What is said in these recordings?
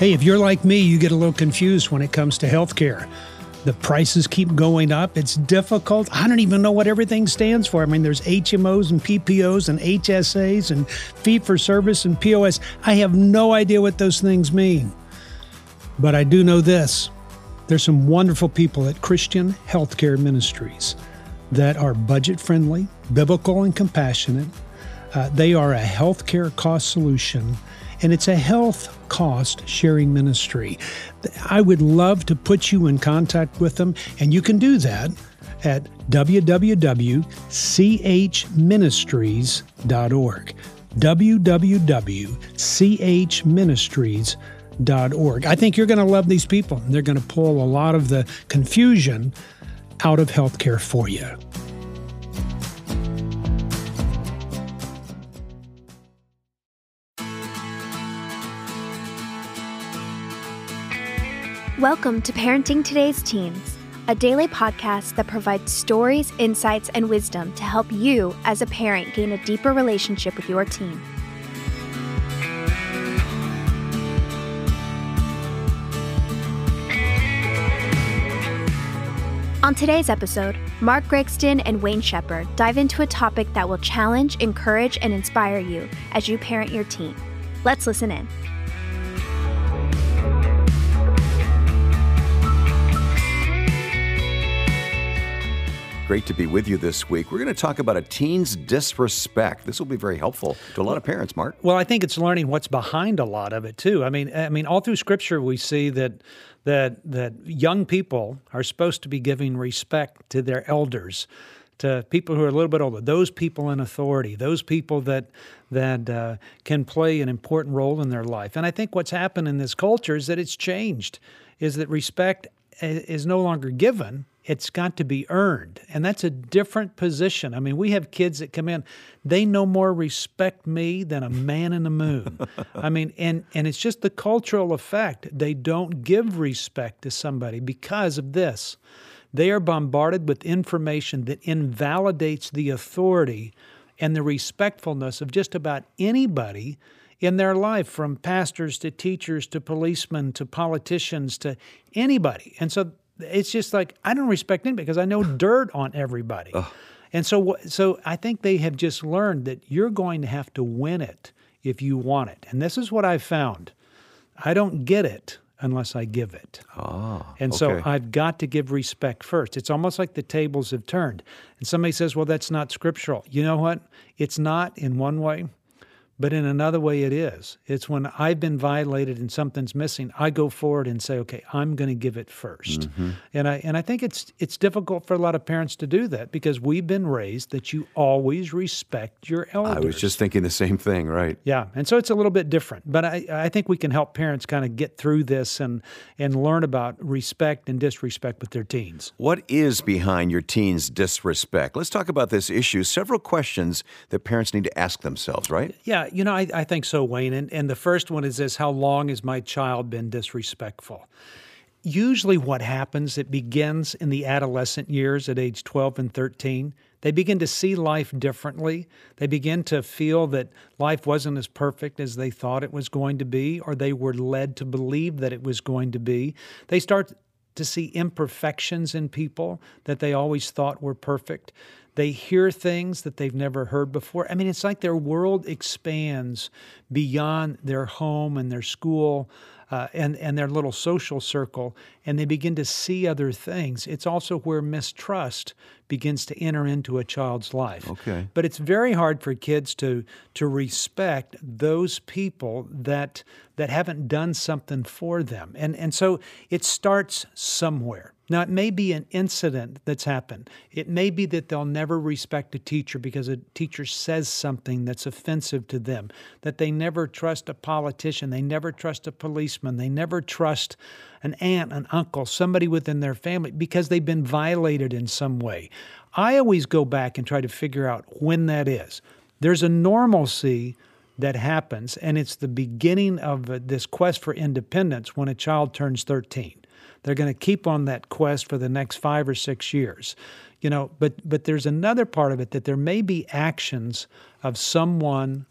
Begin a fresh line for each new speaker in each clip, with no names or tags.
Hey, if you're like me, you get a little confused when it comes to healthcare. The prices keep going up. It's difficult. I don't even know what everything stands for. I mean, there's HMOs and PPOs and HSAs and fee for service and POS. I have no idea what those things mean. But I do know this there's some wonderful people at Christian Healthcare Ministries that are budget friendly, biblical, and compassionate. Uh, they are a healthcare cost solution and it's a health cost sharing ministry. I would love to put you in contact with them, and you can do that at www.chministries.org. www.chministries.org. I think you're going to love these people. They're going to pull a lot of the confusion out of healthcare for you.
Welcome to Parenting Today's Teens, a daily podcast that provides stories, insights, and wisdom to help you as a parent gain a deeper relationship with your teen. On today's episode, Mark Gregston and Wayne Shepherd dive into a topic that will challenge, encourage, and inspire you as you parent your teen. Let's listen in.
Great to be with you this week. We're going to talk about a teen's disrespect. This will be very helpful to a lot of parents, Mark.
Well, I think it's learning what's behind a lot of it too. I mean, I mean, all through Scripture we see that that that young people are supposed to be giving respect to their elders, to people who are a little bit older, those people in authority, those people that that uh, can play an important role in their life. And I think what's happened in this culture is that it's changed, is that respect is no longer given it's got to be earned. And that's a different position. I mean, we have kids that come in, they no more respect me than a man in the moon. I mean, and, and it's just the cultural effect. They don't give respect to somebody because of this. They are bombarded with information that invalidates the authority and the respectfulness of just about anybody in their life, from pastors to teachers to policemen to politicians to anybody. And so it's just like I don't respect anybody because I know dirt on everybody. Ugh. And so, so I think they have just learned that you're going to have to win it if you want it. And this is what I've found: I don't get it unless I give it.
Ah,
and so I've got to give respect first. It's almost like the tables have turned. And somebody says, "Well, that's not scriptural." You know what? It's not in one way. But in another way, it is. It's when I've been violated and something's missing, I go forward and say, "Okay, I'm going to give it 1st mm-hmm. And I and I think it's it's difficult for a lot of parents to do that because we've been raised that you always respect your elders.
I was just thinking the same thing, right?
Yeah, and so it's a little bit different. But I I think we can help parents kind of get through this and and learn about respect and disrespect with their teens.
What is behind your teens' disrespect? Let's talk about this issue. Several questions that parents need to ask themselves, right?
Yeah, you know, I, I think so, Wayne. And, and the first one is this How long has my child been disrespectful? Usually, what happens, it begins in the adolescent years at age 12 and 13. They begin to see life differently. They begin to feel that life wasn't as perfect as they thought it was going to be, or they were led to believe that it was going to be. They start to see imperfections in people that they always thought were perfect. They hear things that they've never heard before. I mean, it's like their world expands beyond their home and their school uh, and, and their little social circle, and they begin to see other things. It's also where mistrust begins to enter into a child's life.
Okay.
But it's very hard for kids to to respect those people that that haven't done something for them. And and so it starts somewhere. Now, it may be an incident that's happened. It may be that they'll never respect a teacher because a teacher says something that's offensive to them, that they never trust a politician, they never trust a policeman, they never trust an aunt, an uncle, somebody within their family because they've been violated in some way. I always go back and try to figure out when that is. There's a normalcy that happens, and it's the beginning of this quest for independence when a child turns 13. They're going to keep on that quest for the next five or six years. You know, but but there's another part of it that there may be actions of someone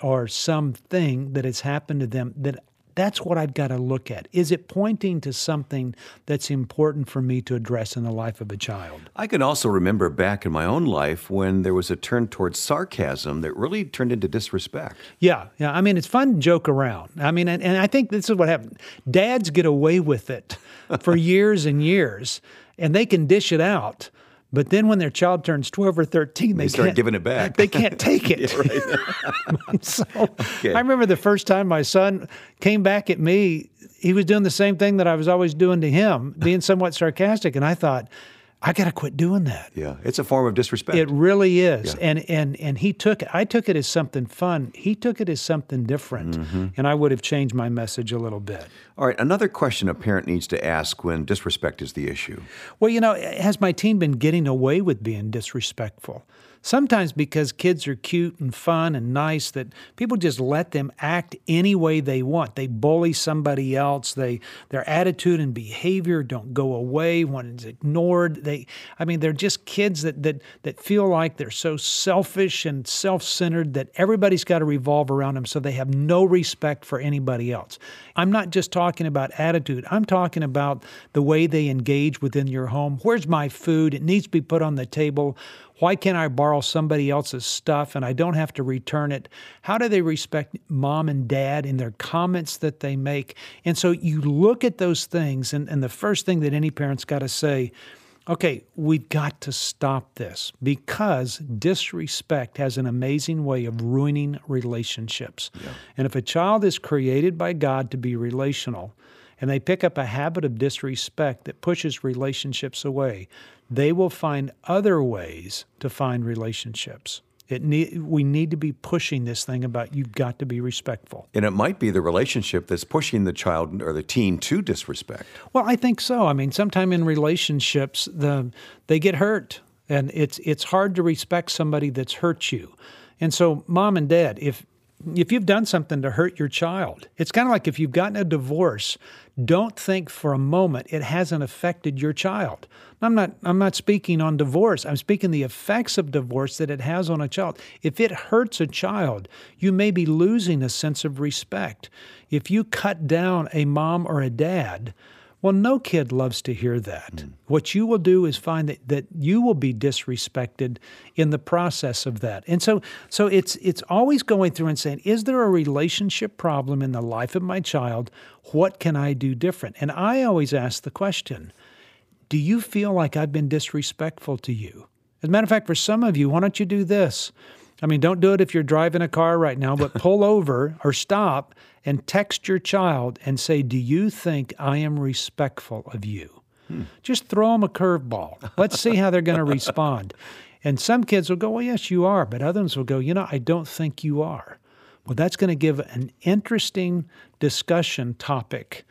or something that has happened to them that that's what I've got to look at. Is it pointing to something that's important for me to address in the life of a child?
I can also remember back in my own life when there was a turn towards sarcasm that really turned into disrespect.
Yeah, yeah. I mean, it's fun to joke around. I mean, and, and I think this is what happened. Dads get away with it for years and years, and they can dish it out. But then when their child turns 12 or 13, they,
They start giving it back.
They can't take it. so I remember the first time my son came back at me, he was doing the same thing that I was always doing to him, being somewhat sarcastic. And I thought, I got to quit doing that.
Yeah, it's a form of disrespect.
It really is. And and and he took it. I took it as something fun. He took it as something different.
Mm-hmm.
And I would have changed my message a little bit.
All right, another question a parent needs to ask when disrespect is the issue.
Well, you know, has my teen been getting away with being disrespectful? Sometimes because kids are cute and fun and nice that people just let them act any way they want. They bully somebody else. They their attitude and behavior don't go away when it's ignored. They I mean they're just kids that that that feel like they're so selfish and self-centered that everybody's got to revolve around them so they have no respect for anybody else. I'm not just talking about attitude. I'm talking about the way they engage within your home. Where's my food? It needs to be put on the table. Why can't I borrow somebody else's stuff and I don't have to return it? How do they respect mom and dad in their comments that they make? And so you look at those things, and, and the first thing that any parent's got to say, okay, we've got to stop this because disrespect has an amazing way of ruining relationships. And if a child is created by God to be relational, and they pick up a habit of disrespect that pushes relationships away, they will find other ways to find relationships. It need, we need to be pushing this thing about you've got to be respectful.
And it might be the relationship that's pushing the child or the teen to disrespect.
Well, I think so. I mean, sometimes in relationships, the they get hurt, and it's it's hard to respect somebody that's hurt you. And so, mom and dad, if if you've done something to hurt your child, it's kind of like if you've gotten a divorce, don't think for a moment it hasn't affected your child. I'm not I'm not speaking on divorce. I'm speaking the effects of divorce that it has on a child. If it hurts a child, you may be losing a sense of respect. If you cut down a mom or a dad, well, no kid loves to hear that. Hmm. What you will do is find that, that you will be disrespected in the process of that. And so so it's it's always going through and saying, is there a relationship problem in the life of my child? What can I do different? And I always ask the question, do you feel like I've been disrespectful to you? As a matter of fact, for some of you, why don't you do this? I mean, don't do it if you're driving a car right now, but pull over or stop and text your child and say, Do you think I am respectful of you? Hmm. Just throw them a curveball. Let's see how they're going to respond. And some kids will go, Well, yes, you are. But others will go, You know, I don't think you are. Well, that's going to give an interesting discussion topic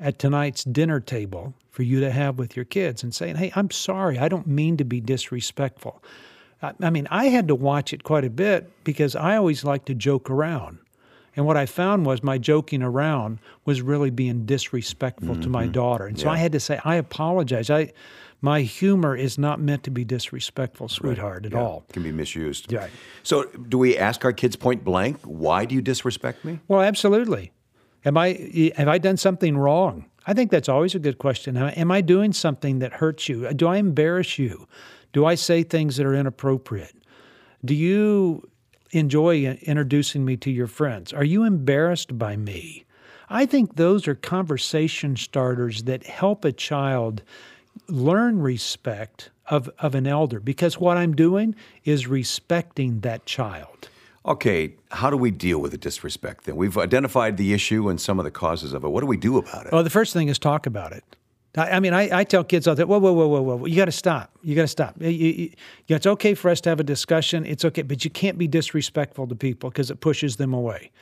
at tonight's dinner table for you to have with your kids and saying, Hey, I'm sorry. I don't mean to be disrespectful. I mean, I had to watch it quite a bit because I always like to joke around. And what I found was my joking around was really being disrespectful to my mm-hmm. daughter. And so I had to say, I apologize. I my humor is not meant to be disrespectful, sweetheart, at
Yeah,
all.
Can be misused.
Right.
So, do we ask our kids point blank, why do you disrespect me?
Well, absolutely. Am I have I done something wrong? I think that's always a good question. Am I doing something that hurts you? Do I embarrass you? Do I say things that are inappropriate? Do you enjoy introducing me to your friends? Are you embarrassed by me? I think those are conversation starters that help a child learn respect of, of an elder because what I'm doing is respecting that child.
Okay, how do we deal with the disrespect then? We've identified the issue and some of the causes of it. What do we do about it?
Well, the first thing is talk about it. I, I mean, I, I tell kids all time, whoa, whoa, whoa, whoa, whoa, you got to stop. You got to stop. You- you- you- it's okay for us to have a discussion. It's okay, but you can't be disrespectful to people because it pushes them away.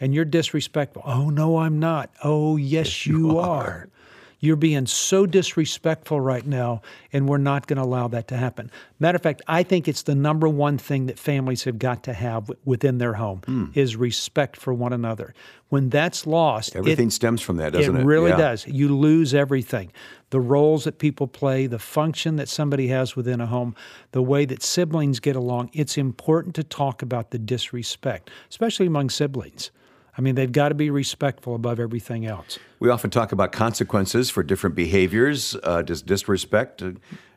And you're disrespectful. Oh, no, I'm not. Oh, yes, you, are. You're being so disrespectful right now, and we're not going to allow that to happen. Matter of fact, I think it's the number one thing that families have got to have w- within their home hmm. is respect for one another. When that's lost, it-
Everything stems from that, doesn't it? it?
really
Yeah.
does. You lose everything. The roles that people play, the function that somebody has within a home, the way that siblings get along. It's important to talk about the disrespect, especially among siblings. I mean, they've got to be respectful above everything else.
We often talk about consequences for different behaviors. Uh, does disrespect uh,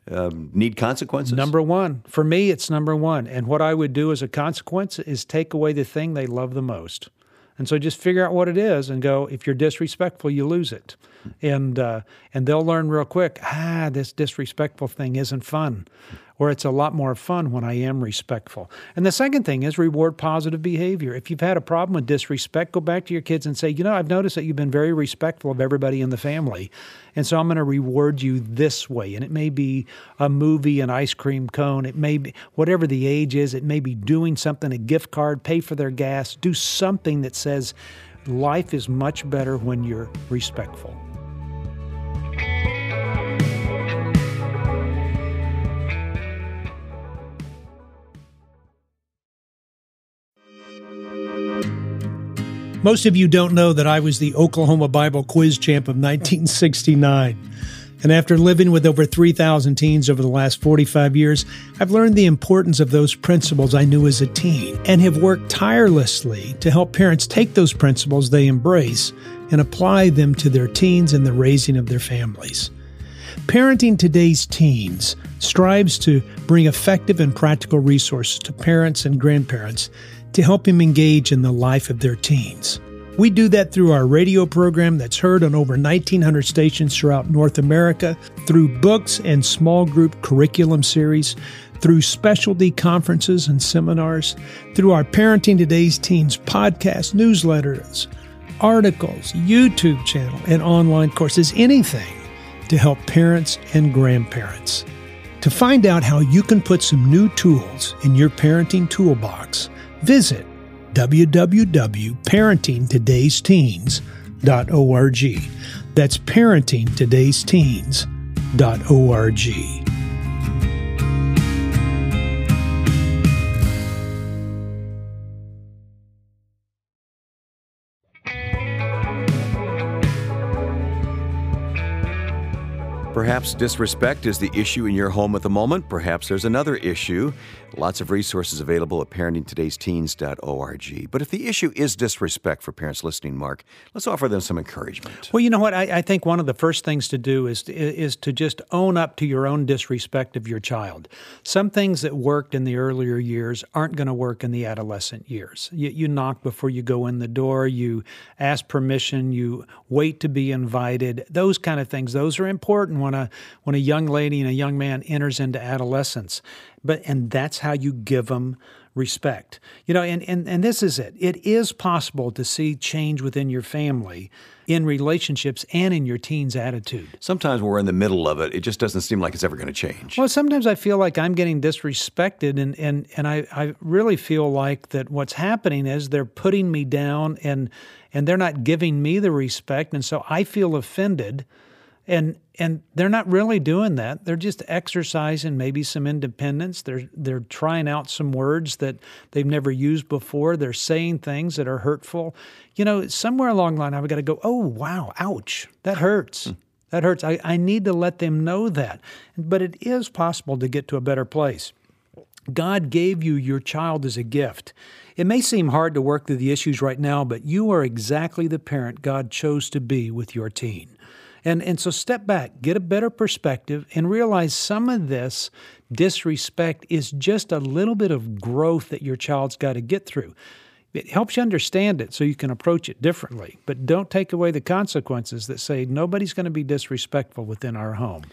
um, need consequences?
Number one. For me, it's number one. And what I would do as a consequence is take away the thing they love the most. And so just figure out what it is and go, if you're disrespectful, you lose it. And, uh, and they'll learn real quick, ah, this disrespectful thing isn't fun or it's a lot more fun when I am respectful. And the second thing is reward positive behavior. If you've had a problem with disrespect, go back to your kids and say, you know, I've noticed that you've been very respectful of everybody in the family. And so I'm going to reward you this way. And it may be a movie, an ice cream cone, it may be whatever the age is, it may be doing something, a gift card, pay for their gas, do something that says life is much better when you're respectful.
Most of you don't know that I was the Oklahoma Bible quiz champ of 1969. And after living with over 3,000 teens over the last 45 years, I've learned the importance of those principles I knew as a teen and have worked tirelessly to help parents take those principles they embrace and apply them to their teens and the raising of their families. Parenting today's teens strives to bring effective and practical resources to parents and grandparents to help them engage in the life of their teens. We do that through our radio program that's heard on over 1,900 stations throughout North America, through books and small group curriculum series, through specialty conferences and seminars, through our Parenting Today's Teens podcast, newsletters, articles, YouTube channel, and online courses, anything to help parents and grandparents. To find out how you can put some new tools in your parenting toolbox, visit www.parentingtodaysteens.org. That's parentingtodaysteens.org.
Perhaps disrespect is the issue in your home at the moment. Perhaps there's another issue. Lots of resources available at parentingtodaysteens.org. But if the issue is disrespect for parents listening, Mark, let's offer them some encouragement.
Well, you know what? I, I think one of the first things to do is to, is to just own up to your own disrespect of your child. Some things that worked in the earlier years aren't going to work in the adolescent years. You, you knock before you go in the door. You ask permission. You wait to be invited. Those kind of things. Those are important when a when a young lady and a young man enters into adolescence. But and that's how you give them respect. You know, and, and, and this is it. It is possible to see change within your family in relationships and in your teens' attitude.
Sometimes when we're in the middle of it, it just doesn't seem like it's ever going to change.
Well, sometimes I feel like I'm getting disrespected, and, and, and I, I really feel like that what's happening is they're putting me down and, and they're not giving me the respect. And so I feel offended and and they're not really doing that. They're just exercising maybe some independence. They're they're trying out some words that they've never used before. They're saying things that are hurtful. You know, somewhere along the line, I've got to go. Oh wow, ouch, that hurts. Hmm. That hurts. I, I need to let them know that. But it is possible to get to a better place. God gave you your child as a gift. It may seem hard to work through the issues right now, but you are exactly the parent God chose to be with your teen. And, and so step back, get a better perspective, and realize some of this disrespect is just a little bit of growth that your child's got to get through. It helps you understand it so you can approach it differently. But don't take away the consequences that say nobody's going to be disrespectful within our home.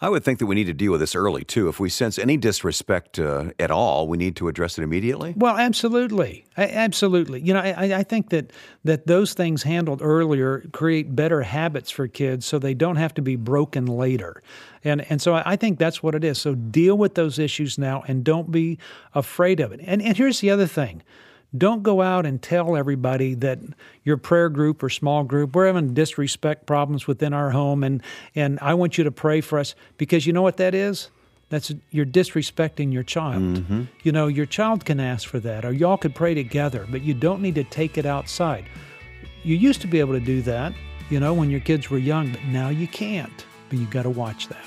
I would think that we need to deal with this early too. If we sense any disrespect uh, at all, we need to address it immediately.
Well, absolutely, I, absolutely. You know, I, I think that that those things handled earlier create better habits for kids, so they don't have to be broken later. And and so I think that's what it is. So deal with those issues now, and don't be afraid of it. And and here's the other thing. Don't go out and tell everybody that your prayer group or small group, we're having disrespect problems within our home and, and I want you to pray for us because you know what that is? That's you're disrespecting your child. Mm-hmm. You know, your child can ask for that, or y'all could pray together, but you don't need to take it outside. You used to be able to do that, you know, when your kids were young, but now you can't. But you got to watch that.